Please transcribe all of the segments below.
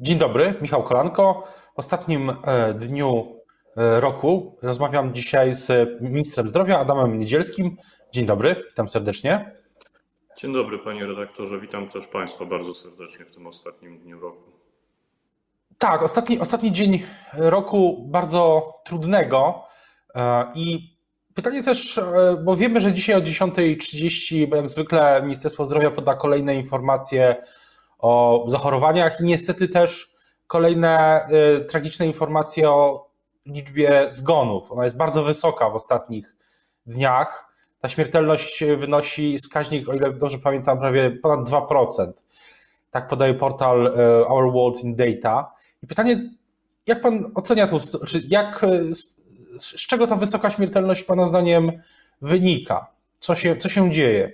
Dzień dobry, Michał Kolanko. W ostatnim e, dniu e, roku rozmawiam dzisiaj z ministrem zdrowia Adamem Niedzielskim. Dzień dobry, witam serdecznie. Dzień dobry panie redaktorze, witam też państwa bardzo serdecznie w tym ostatnim dniu roku. Tak, ostatni, ostatni dzień roku bardzo trudnego e, i pytanie też, bo wiemy, że dzisiaj o 10.30 jak zwykle Ministerstwo Zdrowia poda kolejne informacje o zachorowaniach i niestety też kolejne y, tragiczne informacje o liczbie zgonów. Ona jest bardzo wysoka w ostatnich dniach. Ta śmiertelność wynosi wskaźnik, o ile dobrze pamiętam, prawie ponad 2%. Tak podaje portal y, Our World in Data. I pytanie, jak pan ocenia to, czy jak, y, z czego ta wysoka śmiertelność pana zdaniem wynika? Co się, co się dzieje?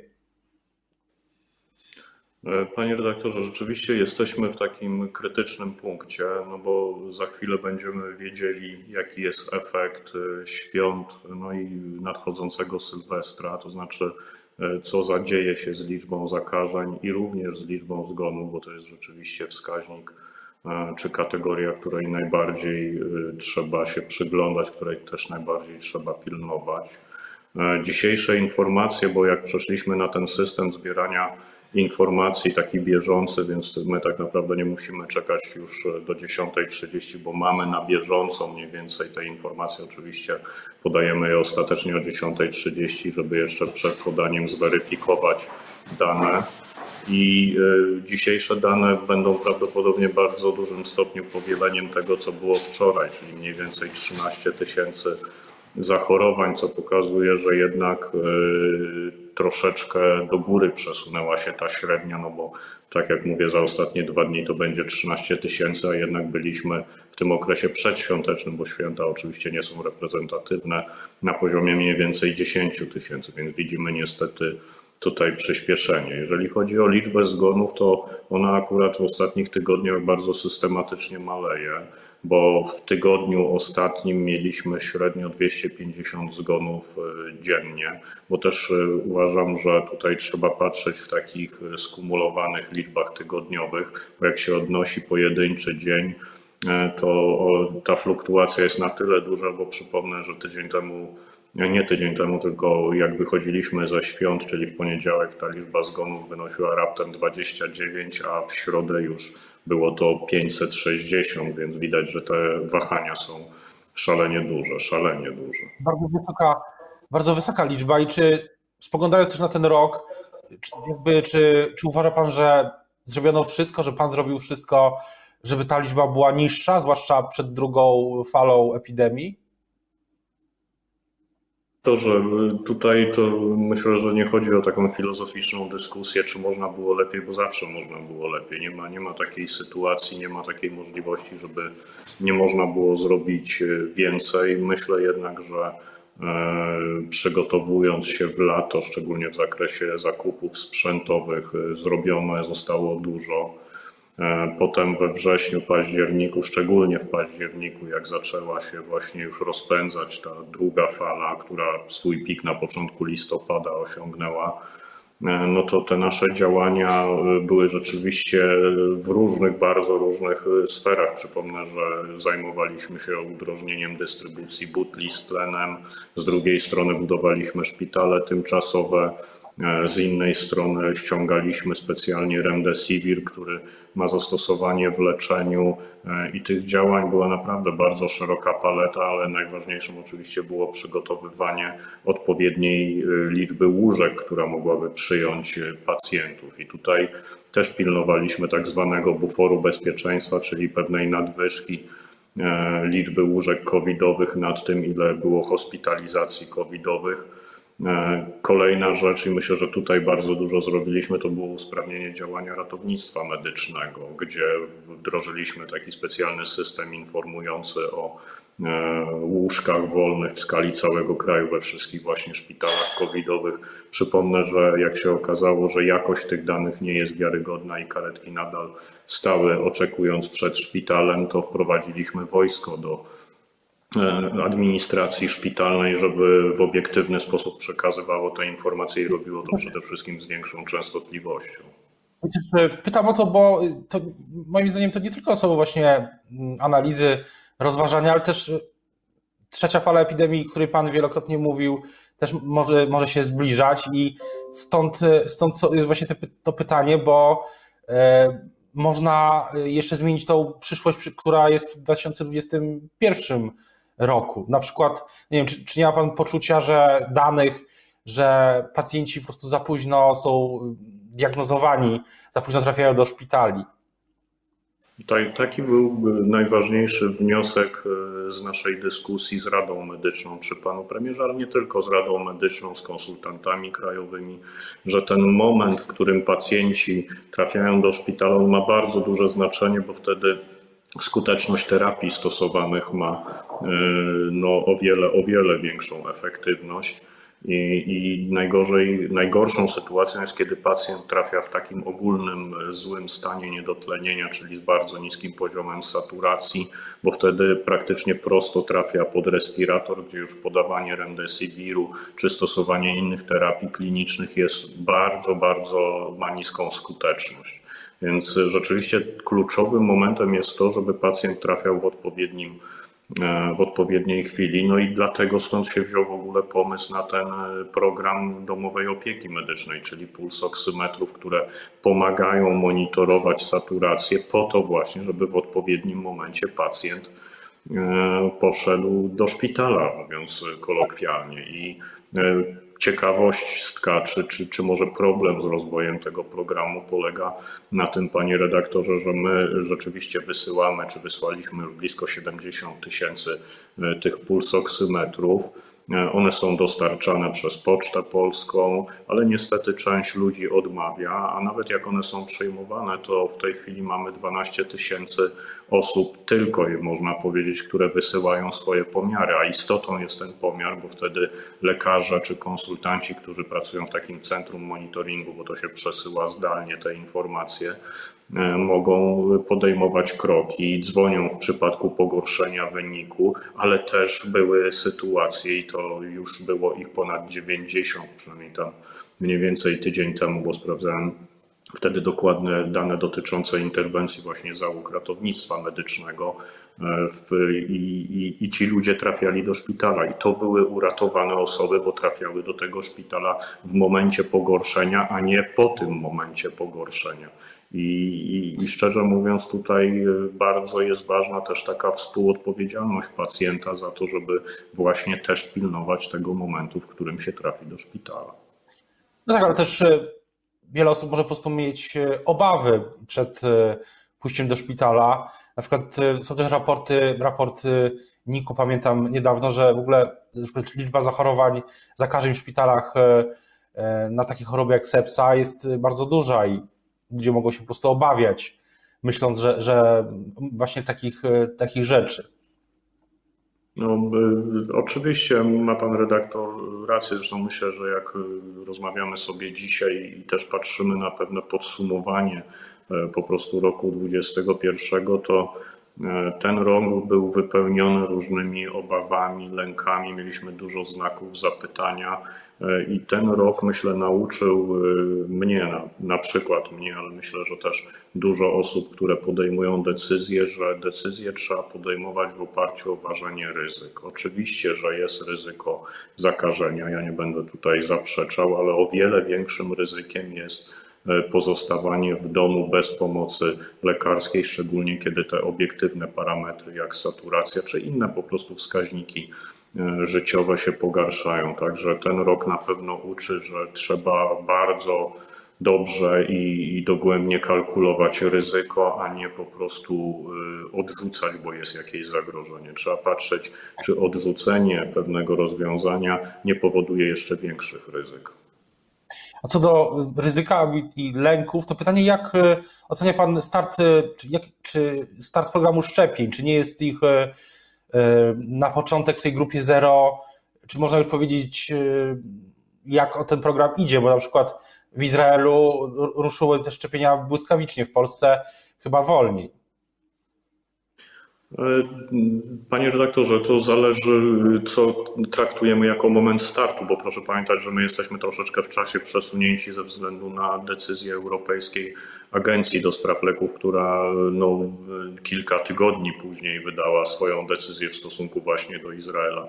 E, panie redaktorze, rzeczywiście jesteśmy w takim krytycznym punkcie, no bo za chwilę będziemy wiedzieli, jaki jest efekt e, świąt, no i nadchodzącego Sylwestra, to znaczy e, co zadzieje się z liczbą zakażeń i również z liczbą zgonów, bo to jest rzeczywiście wskaźnik czy kategoria, której najbardziej trzeba się przyglądać, której też najbardziej trzeba pilnować. Dzisiejsze informacje, bo jak przeszliśmy na ten system zbierania informacji taki bieżący, więc my tak naprawdę nie musimy czekać już do 10.30, bo mamy na bieżąco mniej więcej te informacje. Oczywiście podajemy je ostatecznie o 10.30, żeby jeszcze przed podaniem zweryfikować dane. I y, dzisiejsze dane będą prawdopodobnie w bardzo dużym stopniu powieleniem tego, co było wczoraj, czyli mniej więcej 13 tysięcy zachorowań, co pokazuje, że jednak y, troszeczkę do góry przesunęła się ta średnia, no bo tak jak mówię, za ostatnie dwa dni to będzie 13 tysięcy, a jednak byliśmy w tym okresie przedświątecznym, bo święta oczywiście nie są reprezentatywne, na poziomie mniej więcej 10 tysięcy, więc widzimy niestety tutaj przyspieszenie. Jeżeli chodzi o liczbę zgonów, to ona akurat w ostatnich tygodniach bardzo systematycznie maleje bo w tygodniu ostatnim mieliśmy średnio 250 zgonów e, dziennie, bo też e, uważam, że tutaj trzeba patrzeć w takich e, skumulowanych liczbach tygodniowych, bo jak się odnosi pojedynczy dzień, to ta fluktuacja jest na tyle duża, bo przypomnę, że tydzień temu nie tydzień temu, tylko jak wychodziliśmy ze świąt, czyli w poniedziałek, ta liczba zgonów wynosiła raptem 29, a w środę już było to 560, więc widać, że te wahania są szalenie duże, szalenie duże. Bardzo wysoka, bardzo wysoka liczba i czy spoglądając też na ten rok, czy, jakby, czy, czy uważa Pan, że zrobiono wszystko, że Pan zrobił wszystko, żeby ta liczba była niższa, zwłaszcza przed drugą falą epidemii? To, że tutaj to myślę, że nie chodzi o taką filozoficzną dyskusję, czy można było lepiej, bo zawsze można było lepiej. Nie ma, nie ma takiej sytuacji, nie ma takiej możliwości, żeby nie można było zrobić e, więcej. Myślę jednak, że e, przygotowując się w lato, szczególnie w zakresie zakupów sprzętowych, e, zrobione zostało dużo. E, potem we wrześniu, październiku, szczególnie w październiku, jak zaczęła się właśnie już rozpędzać ta druga fala, która swój pik na początku listopada osiągnęła, e, no to te nasze działania e, były rzeczywiście w różnych, bardzo różnych sferach. Przypomnę, że zajmowaliśmy się udrożnieniem dystrybucji butli z tlenem, z drugiej strony budowaliśmy szpitale tymczasowe, z innej strony ściągaliśmy specjalnie remdesivir, który ma zastosowanie w leczeniu e, i tych działań była naprawdę bardzo szeroka paleta, ale najważniejszym oczywiście było przygotowywanie odpowiedniej e, liczby łóżek, która mogłaby przyjąć pacjentów. I tutaj też pilnowaliśmy tak zwanego buforu bezpieczeństwa, czyli pewnej nadwyżki liczby łóżek covidowych nad tym, ile było hospitalizacji covidowych E, kolejna rzecz, i myślę, że tutaj bardzo dużo zrobiliśmy, to było usprawnienie działania ratownictwa medycznego, gdzie wdrożyliśmy taki specjalny system informujący o e, łóżkach wolnych w skali całego kraju we wszystkich właśnie szpitalach covidowych. Przypomnę, że jak się okazało, że jakość tych danych nie jest wiarygodna i karetki nadal stały oczekując przed szpitalem, to wprowadziliśmy wojsko do E, administracji szpitalnej, żeby w obiektywny sposób przekazywało te informacje i robiło to przede wszystkim z większą częstotliwością. Pytam o to, bo to, moim zdaniem to nie tylko są właśnie mm, analizy, rozważania, ale też trzecia fala epidemii, o której Pan wielokrotnie mówił, też może, może się zbliżać i stąd, stąd jest właśnie to pytanie, bo e, można jeszcze zmienić tą przyszłość, która jest w 2021 roku. Na przykład, nie wiem, czy, czy nie ma Pan poczucia, że danych, że pacjenci po prostu za późno są diagnozowani, za późno trafiają do szpitali? Taki był najważniejszy wniosek e, z naszej dyskusji z Radą Medyczną przy panu premierze, ale nie tylko z Radą Medyczną, z konsultantami krajowymi, że ten moment, w którym pacjenci trafiają do szpitala, ma bardzo duże znaczenie, bo wtedy skuteczność terapii stosowanych ma e, no, o, wiele, o wiele większą efektywność. I, I, najgorzej, najgorszą sytuacją jest, kiedy pacjent trafia w takim ogólnym złym stanie niedotlenienia, czyli z bardzo niskim poziomem saturacji, bo wtedy praktycznie prosto trafia pod respirator, gdzie już podawanie remdesiviru czy stosowanie innych terapii klinicznych jest bardzo, bardzo ma niską skuteczność. Więc rzeczywiście kluczowym momentem jest to, żeby pacjent trafiał w odpowiednim E, w odpowiedniej chwili. No i dlatego stąd się wziął w ogóle pomysł na ten e, program domowej opieki medycznej, czyli pulsoksymetrów, które pomagają monitorować saturację po to właśnie, żeby w odpowiednim momencie pacjent e, poszedł do szpitala, mówiąc kolokwialnie. I ciekawostka, czy, czy, czy może problem z rozwojem tego programu polega na tym, panie redaktorze, że my rzeczywiście wysyłamy, czy wysłaliśmy już blisko 70 tysięcy e, tych pulsoksymetrów E, one są dostarczane przez Pocztę Polską, ale niestety część ludzi odmawia, a nawet jak one są przyjmowane, to w tej chwili mamy 12 tysięcy osób tylko, można powiedzieć, które wysyłają swoje pomiary, a istotą jest ten pomiar, bo wtedy lekarze czy konsultanci, którzy pracują w takim centrum monitoringu, bo to się przesyła zdalnie te informacje, E, mogą podejmować kroki, dzwonią w przypadku pogorszenia wyniku, ale też były sytuacje i to już było ich ponad 90, przynajmniej tam mniej więcej tydzień temu, bo sprawdzałem wtedy dokładne dane dotyczące interwencji właśnie załóg ratownictwa medycznego e, w, i, i, i, ci ludzie trafiali do szpitala i to były uratowane osoby, bo trafiały do tego szpitala w momencie pogorszenia, a nie po tym momencie pogorszenia. I, i, szczerze mówiąc, tutaj e, bardzo jest ważna też taka współodpowiedzialność pacjenta za to, żeby właśnie też pilnować tego momentu, w którym się trafi do szpitala. No tak, ale też e, wiele osób może po prostu mieć e, obawy przed pójściem do szpitala. Na przykład są też raporty, raporty NIK-u, pamiętam niedawno, że w ogóle liczba zachorowań, zakażeń w szpitalach na takie choroby jak sepsa jest bardzo duża i ludzie mogą się po prostu obawiać, myśląc, że, że właśnie takich, e, takich rzeczy. No, y, oczywiście ma pan redaktor rację, zresztą myślę, że jak rozmawiamy sobie dzisiaj i też patrzymy na pewne podsumowanie e, po prostu roku 2021, to ten rok był wypełniony różnymi obawami, lękami, mieliśmy dużo znaków zapytania E, I ten rok, myślę, nauczył e, mnie, na, na przykład mnie, ale myślę, że też dużo osób, które podejmują decyzje, że decyzje trzeba podejmować w oparciu o ważenie ryzyk. Oczywiście, że jest ryzyko zakażenia, ja nie będę tutaj zaprzeczał, ale o wiele większym ryzykiem jest e, pozostawanie w domu bez pomocy lekarskiej, szczególnie kiedy te obiektywne parametry jak saturacja czy inne po prostu wskaźniki E, życiowe się pogarszają. Także ten rok na pewno uczy, że trzeba bardzo dobrze i, i dogłębnie kalkulować ryzyko, a nie po prostu e, odrzucać, bo jest jakieś zagrożenie. Trzeba patrzeć, czy odrzucenie pewnego rozwiązania nie powoduje jeszcze większych ryzyk. A co do ryzyka i lęków, to pytanie, jak e, ocenia Pan start, czy, jak, czy start programu szczepień? Czy nie jest ich E, na początek w tej grupie zero, czy można już powiedzieć, e, jak o ten program idzie, bo na przykład w Izraelu ruszyły te szczepienia błyskawicznie, w Polsce chyba wolniej. Panie redaktorze, to zależy, co traktujemy jako moment startu, bo proszę pamiętać, że my jesteśmy troszeczkę w czasie przesunięci ze względu na decyzję Europejskiej Agencji do Spraw Leków, która no, kilka tygodni później wydała swoją decyzję w stosunku właśnie do Izraela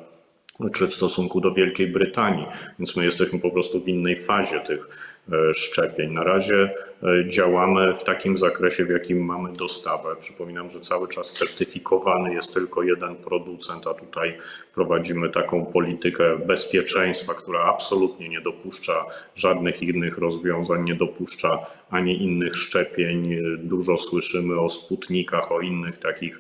czy w stosunku do Wielkiej Brytanii, więc my jesteśmy po prostu w innej fazie tych e, szczepień. Na razie e, działamy w takim zakresie, w jakim mamy dostawę. Przypominam, że cały czas certyfikowany jest tylko jeden producent, a tutaj prowadzimy taką politykę bezpieczeństwa, która absolutnie nie dopuszcza żadnych innych rozwiązań, nie dopuszcza ani innych szczepień. Dużo słyszymy o sputnikach, o innych takich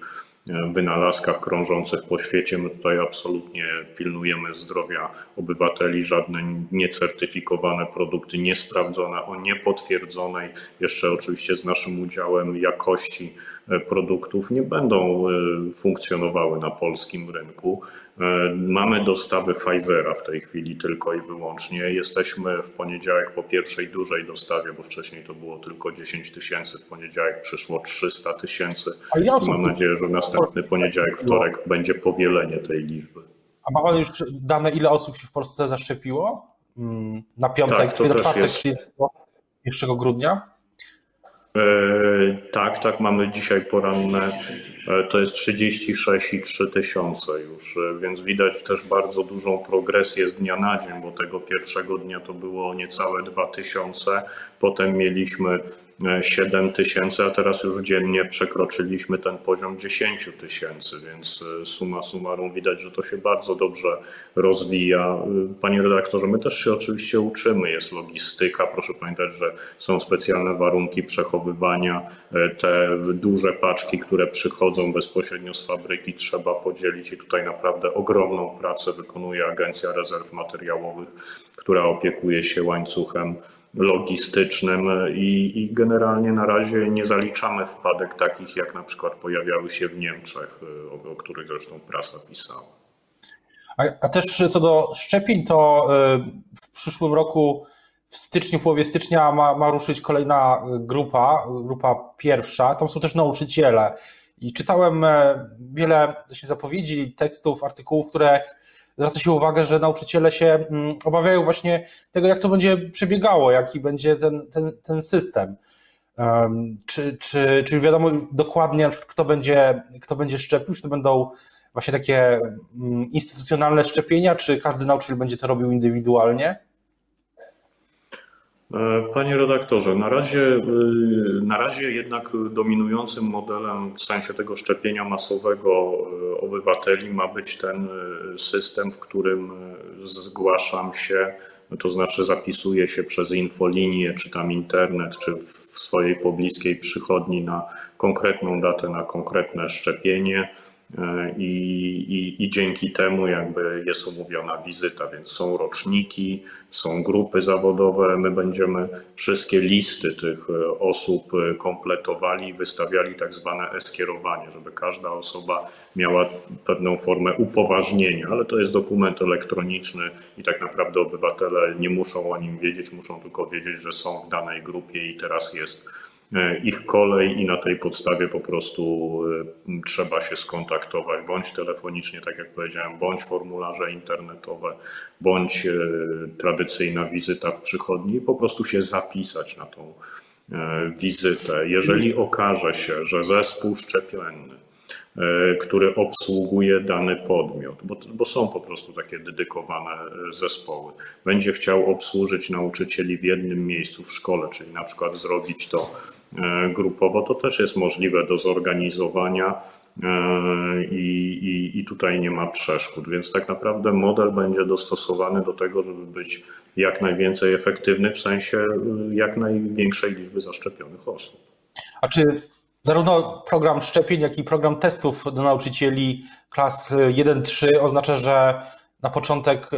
wynalazkach krążących po świecie. My tutaj absolutnie pilnujemy zdrowia obywateli, żadne niecertyfikowane produkty, niesprawdzone, o niepotwierdzonej, jeszcze oczywiście z naszym udziałem jakości e, produktów nie będą e, funkcjonowały na polskim rynku. E, mamy dostawy Pfizera w tej chwili tylko i wyłącznie. Jesteśmy w poniedziałek po pierwszej dużej dostawie, bo wcześniej to było tylko 10 tysięcy. W poniedziałek przyszło 300 tysięcy. Mam nadzieję, że następny poniedziałek, wtorek będzie powielenie tej liczby. A ma Pan już dane, ile osób się w Polsce zaszczepiło? Mm, na piątek, tak, to czwartek, jest... 31 grudnia? E, tak, tak, mamy dzisiaj poranne, e, to jest 36,3 tysiące już, e, więc widać też bardzo dużą progresję z dnia na dzień, bo tego pierwszego dnia to było niecałe 2 tysiące, potem mieliśmy 7 tysięcy, a teraz już dziennie przekroczyliśmy ten poziom 10 tysięcy, więc e, suma summarum widać, że to się bardzo dobrze rozwija. E, panie redaktorze, my też się oczywiście uczymy, jest logistyka, proszę pamiętać, że są specjalne warunki przechowywania. E, te duże paczki, które przychodzą bezpośrednio z fabryki, trzeba podzielić i tutaj naprawdę ogromną pracę wykonuje Agencja Rezerw Materiałowych, która opiekuje się łańcuchem logistycznym i, i, generalnie na razie nie zaliczamy wpadek takich, jak na przykład pojawiały się w Niemczech, o, o których zresztą prasa pisała. A, a, też co do szczepień, to y, w przyszłym roku w styczniu, połowie stycznia ma, ma ruszyć kolejna grupa, grupa pierwsza. Tam są też nauczyciele. I czytałem e, wiele zapowiedzi, tekstów, artykułów, które zwraca się uwagę, że nauczyciele się mm, obawiają właśnie tego, jak to będzie przebiegało, jaki będzie ten, ten, ten system. Czy, czy, czy wiadomo dokładnie, kto będzie, kto będzie szczepił, czy to będą właśnie takie mm, instytucjonalne szczepienia, czy każdy nauczyciel będzie to robił indywidualnie? E, panie redaktorze, na razie, e, na razie jednak dominującym modelem w sensie tego szczepienia masowego e, obywateli ma być ten system, w którym zgłaszam się, to znaczy zapisuję się przez infolinię, czy tam internet, czy w swojej pobliskiej przychodni na konkretną datę, na konkretne szczepienie I, i, I, dzięki temu jakby jest umówiona wizyta, więc są roczniki, są grupy zawodowe. My będziemy wszystkie listy tych e, osób e, kompletowali wystawiali tak zwane e-skierowanie, żeby każda osoba miała pewną formę upoważnienia, ale to jest dokument elektroniczny i tak naprawdę obywatele nie muszą o nim wiedzieć, muszą tylko wiedzieć, że są w danej grupie i teraz jest E, ich kolej i na tej podstawie po prostu e, trzeba się skontaktować, bądź telefonicznie, tak jak powiedziałem, bądź formularze internetowe, bądź e, tradycyjna wizyta w przychodni i po prostu się zapisać na tą wizytę. Jeżeli okaże się, że zespół szczepienny, który obsługuje dany podmiot, bo, bo, są po prostu takie dedykowane zespoły. Będzie chciał obsłużyć nauczycieli w jednym miejscu w szkole, czyli na przykład zrobić to E, grupowo, to też jest możliwe do zorganizowania e, i, i, i tutaj nie ma przeszkód. Więc tak naprawdę model będzie dostosowany do tego, żeby być jak najwięcej efektywny w sensie e, jak największej liczby zaszczepionych osób. A czy zarówno program szczepień, jak i program testów do nauczycieli klas 1-3 oznacza, że na początek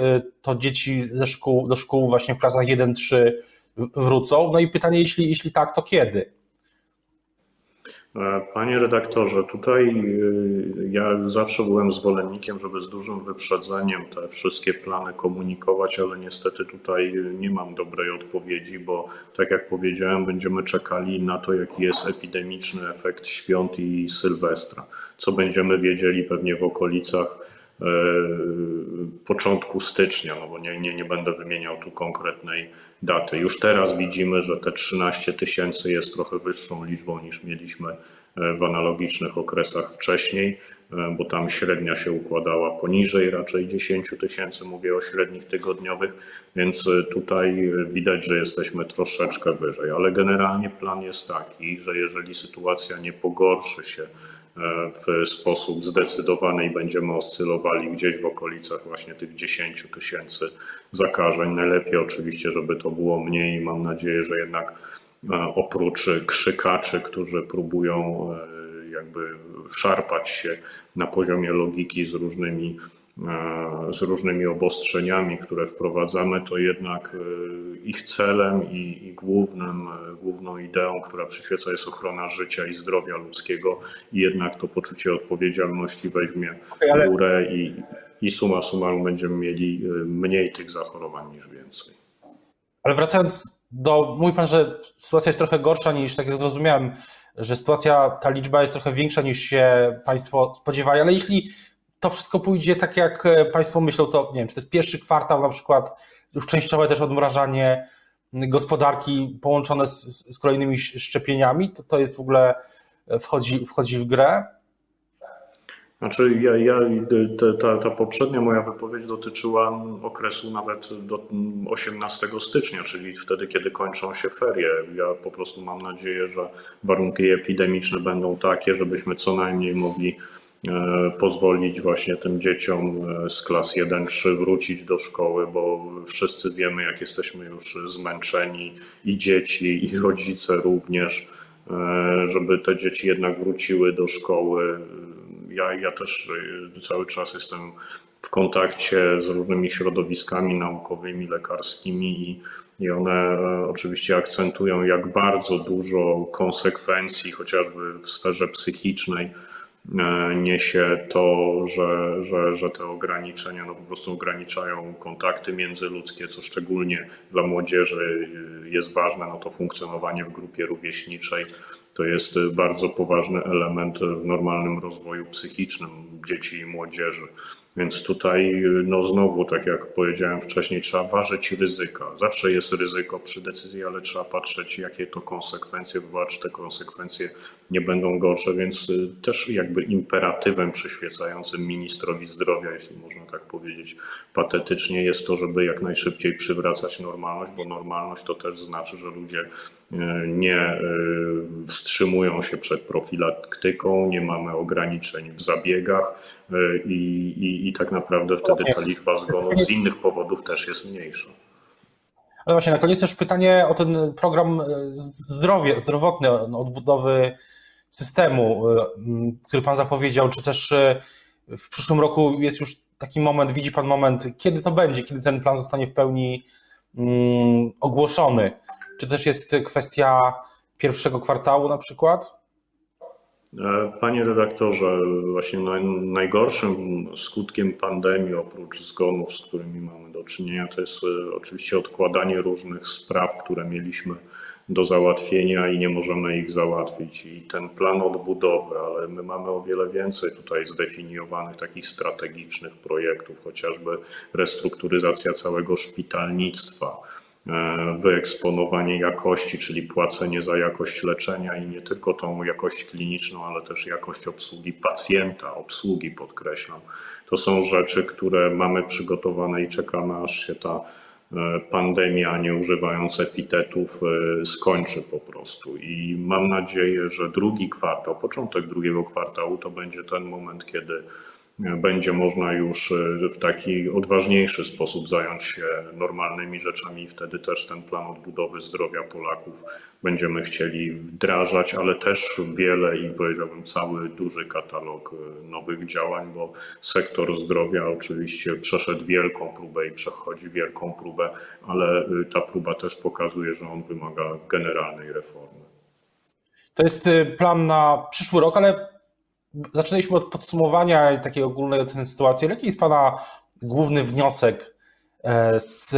to dzieci ze szkół, do szkół właśnie w klasach 1-3 wrócą? No i pytanie, jeśli, jeśli tak, to kiedy? E, panie redaktorze, tutaj e, ja zawsze byłem zwolennikiem, żeby z dużym wyprzedzeniem te wszystkie plany komunikować, ale niestety tutaj nie mam dobrej odpowiedzi, bo tak jak powiedziałem, będziemy czekali na to, jaki jest epidemiczny efekt świąt i Sylwestra, co będziemy wiedzieli pewnie w okolicach e, początku stycznia, no bo nie, nie, nie będę wymieniał tu konkretnej daty. Już teraz widzimy, że te 13 tysięcy jest trochę wyższą liczbą niż mieliśmy e, w analogicznych okresach wcześniej, e, bo tam średnia się układała poniżej raczej 10 tysięcy, mówię o średnich tygodniowych, więc e, tutaj widać, że jesteśmy troszeczkę wyżej, ale generalnie plan jest taki, że jeżeli sytuacja nie pogorszy się w sposób zdecydowany i będziemy oscylowali gdzieś w okolicach właśnie tych 10 tysięcy zakażeń. Najlepiej oczywiście, żeby to było mniej. Mam nadzieję, że jednak e, oprócz krzykaczy, którzy próbują e, jakby szarpać się na poziomie logiki z różnymi z różnymi obostrzeniami, które wprowadzamy, to jednak e, ich celem i, i, głównym, e, główną ideą, która przyświeca, jest ochrona życia i zdrowia ludzkiego i jednak to poczucie odpowiedzialności weźmie okay, górę i, i suma summarum będziemy mieli mniej tych zachorowań niż więcej. Ale wracając do, mówi Pan, że sytuacja jest trochę gorsza niż, tak jak zrozumiałem, że sytuacja, ta liczba jest trochę większa niż się Państwo spodziewali, ale jeśli to wszystko pójdzie tak, jak e, Państwo myślą, to nie wiem, czy to jest pierwszy kwartał na przykład, już częściowe też odmrażanie gospodarki połączone z, z kolejnymi szczepieniami, to to jest w ogóle, e, wchodzi, wchodzi w grę? Znaczy, ja, ja, ta, ta poprzednia moja wypowiedź dotyczyła okresu nawet do 18 stycznia, czyli wtedy, kiedy kończą się ferie. Ja po prostu mam nadzieję, że warunki epidemiczne będą takie, żebyśmy co najmniej mogli pozwolić właśnie tym dzieciom e, z klas 1-3 wrócić do szkoły, bo wszyscy wiemy, jak jesteśmy już zmęczeni i dzieci, i rodzice również, e, żeby te dzieci jednak wróciły do szkoły. Ja, ja też cały czas jestem w kontakcie z różnymi środowiskami naukowymi, lekarskimi i i one oczywiście akcentują, jak bardzo dużo konsekwencji, chociażby w sferze psychicznej, E, niesie to, że, że, że te ograniczenia no po prostu ograniczają kontakty międzyludzkie, co szczególnie dla młodzieży jest ważne, no to funkcjonowanie w grupie rówieśniczej to jest bardzo poważny element w normalnym rozwoju psychicznym dzieci i młodzieży. Więc tutaj, no znowu, tak jak powiedziałem wcześniej, trzeba ważyć ryzyka. Zawsze jest ryzyko przy decyzji, ale trzeba patrzeć, jakie to konsekwencje, bo czy te konsekwencje nie będą gorsze, więc y, też jakby imperatywem przyświecającym ministrowi zdrowia, jeśli można tak powiedzieć patetycznie, jest to, żeby jak najszybciej przywracać normalność, bo normalność to też znaczy, że ludzie y, nie y, wstrzymują się przed profilaktyką, nie mamy ograniczeń w zabiegach, i, i, i tak naprawdę wtedy ta liczba zgonów z innych powodów też jest mniejsza. Ale właśnie na koniec też pytanie o ten program e, zdrowie, zdrowotny, odbudowy systemu, e, który Pan zapowiedział, czy też e, w przyszłym roku jest już taki moment, widzi Pan moment, kiedy to będzie, kiedy ten plan zostanie w pełni mm, ogłoszony? Czy też jest kwestia pierwszego kwartału na przykład? E, panie redaktorze, właśnie najgorszym skutkiem pandemii, oprócz zgonów, z którymi mamy do czynienia, to jest e, oczywiście odkładanie różnych spraw, które mieliśmy do załatwienia i nie możemy ich załatwić. I ten plan odbudowy, ale my mamy o wiele więcej tutaj zdefiniowanych takich strategicznych projektów, chociażby restrukturyzacja całego szpitalnictwa wyeksponowanie jakości, czyli płacenie za jakość leczenia i nie tylko tą jakość kliniczną, ale też jakość obsługi pacjenta, obsługi podkreślam. To są rzeczy, które mamy przygotowane i czekamy, aż się ta e, pandemia, nie używając epitetów, e, skończy po prostu. I mam nadzieję, że drugi kwartał, początek drugiego kwartału to będzie ten moment, kiedy będzie można już e, w taki odważniejszy sposób zająć się normalnymi rzeczami i wtedy też ten plan odbudowy zdrowia Polaków będziemy chcieli wdrażać, ale też wiele i powiedziałbym cały duży katalog e, nowych działań, bo sektor zdrowia oczywiście przeszedł wielką próbę i przechodzi wielką próbę, ale e, ta próba też pokazuje, że on wymaga generalnej reformy. To jest plan na przyszły rok, ale zaczęliśmy od podsumowania i takiej ogólnej oceny sytuacji. Jaki jest Pana główny wniosek z,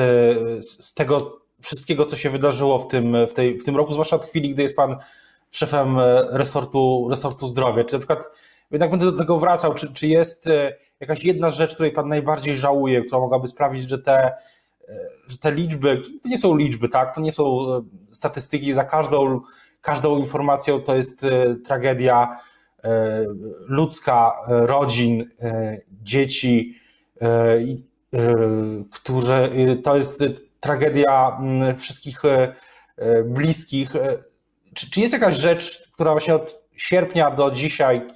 z tego wszystkiego, co się wydarzyło w tym, w, tej, w tym roku, zwłaszcza od chwili, gdy jest Pan szefem resortu, resortu zdrowia? Czy na przykład, jednak będę do tego wracał, czy, czy jest jakaś jedna rzecz, której Pan najbardziej żałuje, która mogłaby sprawić, że te, że te liczby, to nie są liczby, tak, to nie są statystyki, za każdą, każdą informacją to jest tragedia ludzka, rodzin, dzieci, którzy, to jest tragedia wszystkich bliskich. Czy, czy jest jakaś rzecz, która właśnie od sierpnia do dzisiaj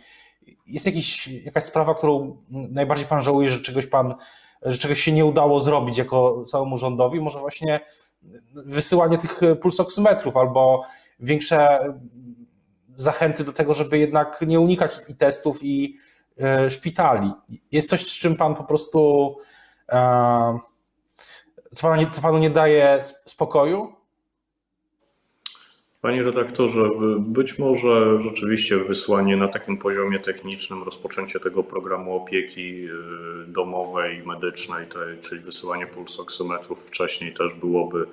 jest jakiś, jakaś sprawa, którą najbardziej pan żałuje, że czegoś pan, że czegoś się nie udało zrobić jako całemu rządowi? Może właśnie wysyłanie tych pulsoksymetrów albo większe zachęty do tego, żeby jednak nie unikać i testów, i e, szpitali. Jest coś, z czym pan po prostu, e, co panu nie, co panu nie daje spokoju? Panie redaktorze, być może rzeczywiście wysłanie na takim poziomie technicznym, rozpoczęcie tego programu opieki y, domowej, medycznej, czyli wysyłanie pulsoksymetrów wcześniej też byłoby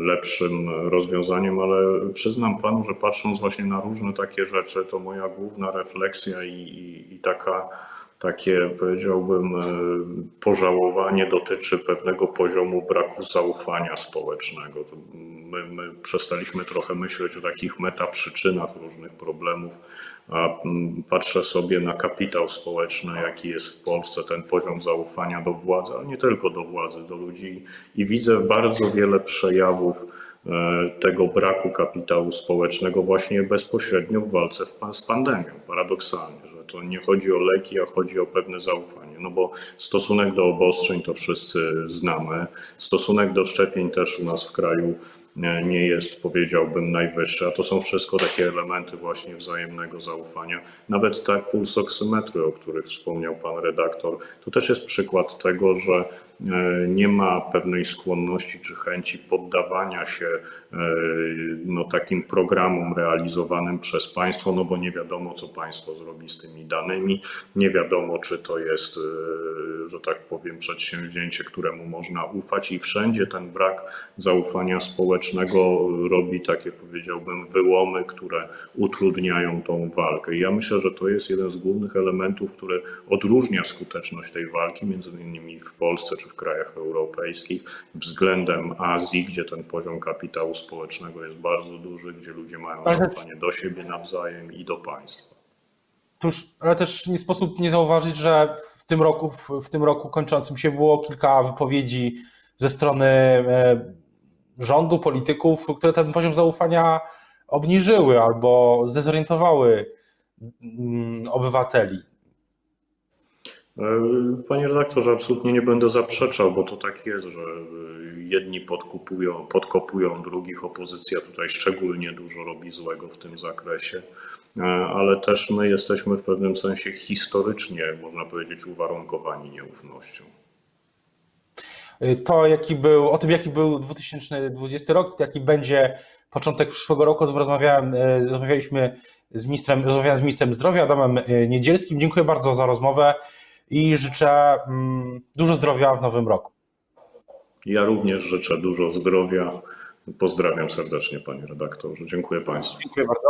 lepszym rozwiązaniem, ale przyznam panu, że patrząc właśnie na różne takie rzeczy, to moja główna refleksja i, i, i taka takie, powiedziałbym, e, pożałowanie dotyczy pewnego poziomu braku zaufania społecznego. My, my przestaliśmy trochę myśleć o takich metaprzyczynach różnych problemów, a mm, patrzę sobie na kapitał społeczny, jaki jest w Polsce, ten poziom zaufania do władzy, ale nie tylko do władzy, do ludzi i widzę bardzo wiele przejawów e, tego braku kapitału społecznego właśnie bezpośrednio w walce z pandemią, paradoksalnie to nie chodzi o leki, a chodzi o pewne zaufanie. No bo stosunek do obostrzeń to wszyscy znamy. Stosunek do szczepień też u nas w kraju nie jest, powiedziałbym, najwyższy, a to są wszystko takie elementy właśnie wzajemnego zaufania. Nawet tak pulsoksymetry, o których wspomniał pan redaktor, to też jest przykład tego, że nie ma pewnej skłonności czy chęci poddawania się E, no, takim programom realizowanym przez państwo, no bo nie wiadomo, co państwo zrobi z tymi danymi, nie wiadomo, czy to jest, e, że tak powiem, przedsięwzięcie, któremu można ufać i wszędzie ten brak zaufania społecznego robi takie, powiedziałbym, wyłomy, które utrudniają tą walkę. I ja myślę, że to jest jeden z głównych elementów, który odróżnia skuteczność tej walki, między innymi w Polsce czy w krajach europejskich, względem Azji, gdzie ten poziom kapitału społecznego jest bardzo duży, gdzie ludzie mają zaufanie do siebie nawzajem i do państwa. ale też nie sposób nie zauważyć, że w tym roku, w tym roku kończącym się było kilka wypowiedzi ze strony e, rządu, polityków, które ten poziom zaufania obniżyły albo zdezorientowały mm, obywateli. E, panie redaktorze, absolutnie nie będę zaprzeczał, bo to tak jest, że jedni podkupują, podkopują drugich. Opozycja tutaj szczególnie dużo robi złego w tym zakresie, e, ale też my jesteśmy w pewnym sensie historycznie, można powiedzieć, uwarunkowani nieufnością. E, to, jaki był, o tym, jaki był 2020 rok, jaki będzie początek przyszłego roku, rozmawiałem, rozmawialiśmy z ministrem, rozmawiałem z ministrem zdrowia, Adamem Niedzielskim. Dziękuję bardzo za rozmowę i życzę mm, dużo zdrowia w nowym roku. Ja również życzę dużo zdrowia. Pozdrawiam serdecznie, panie redaktorze. Dziękuję państwu. Dziękuję bardzo.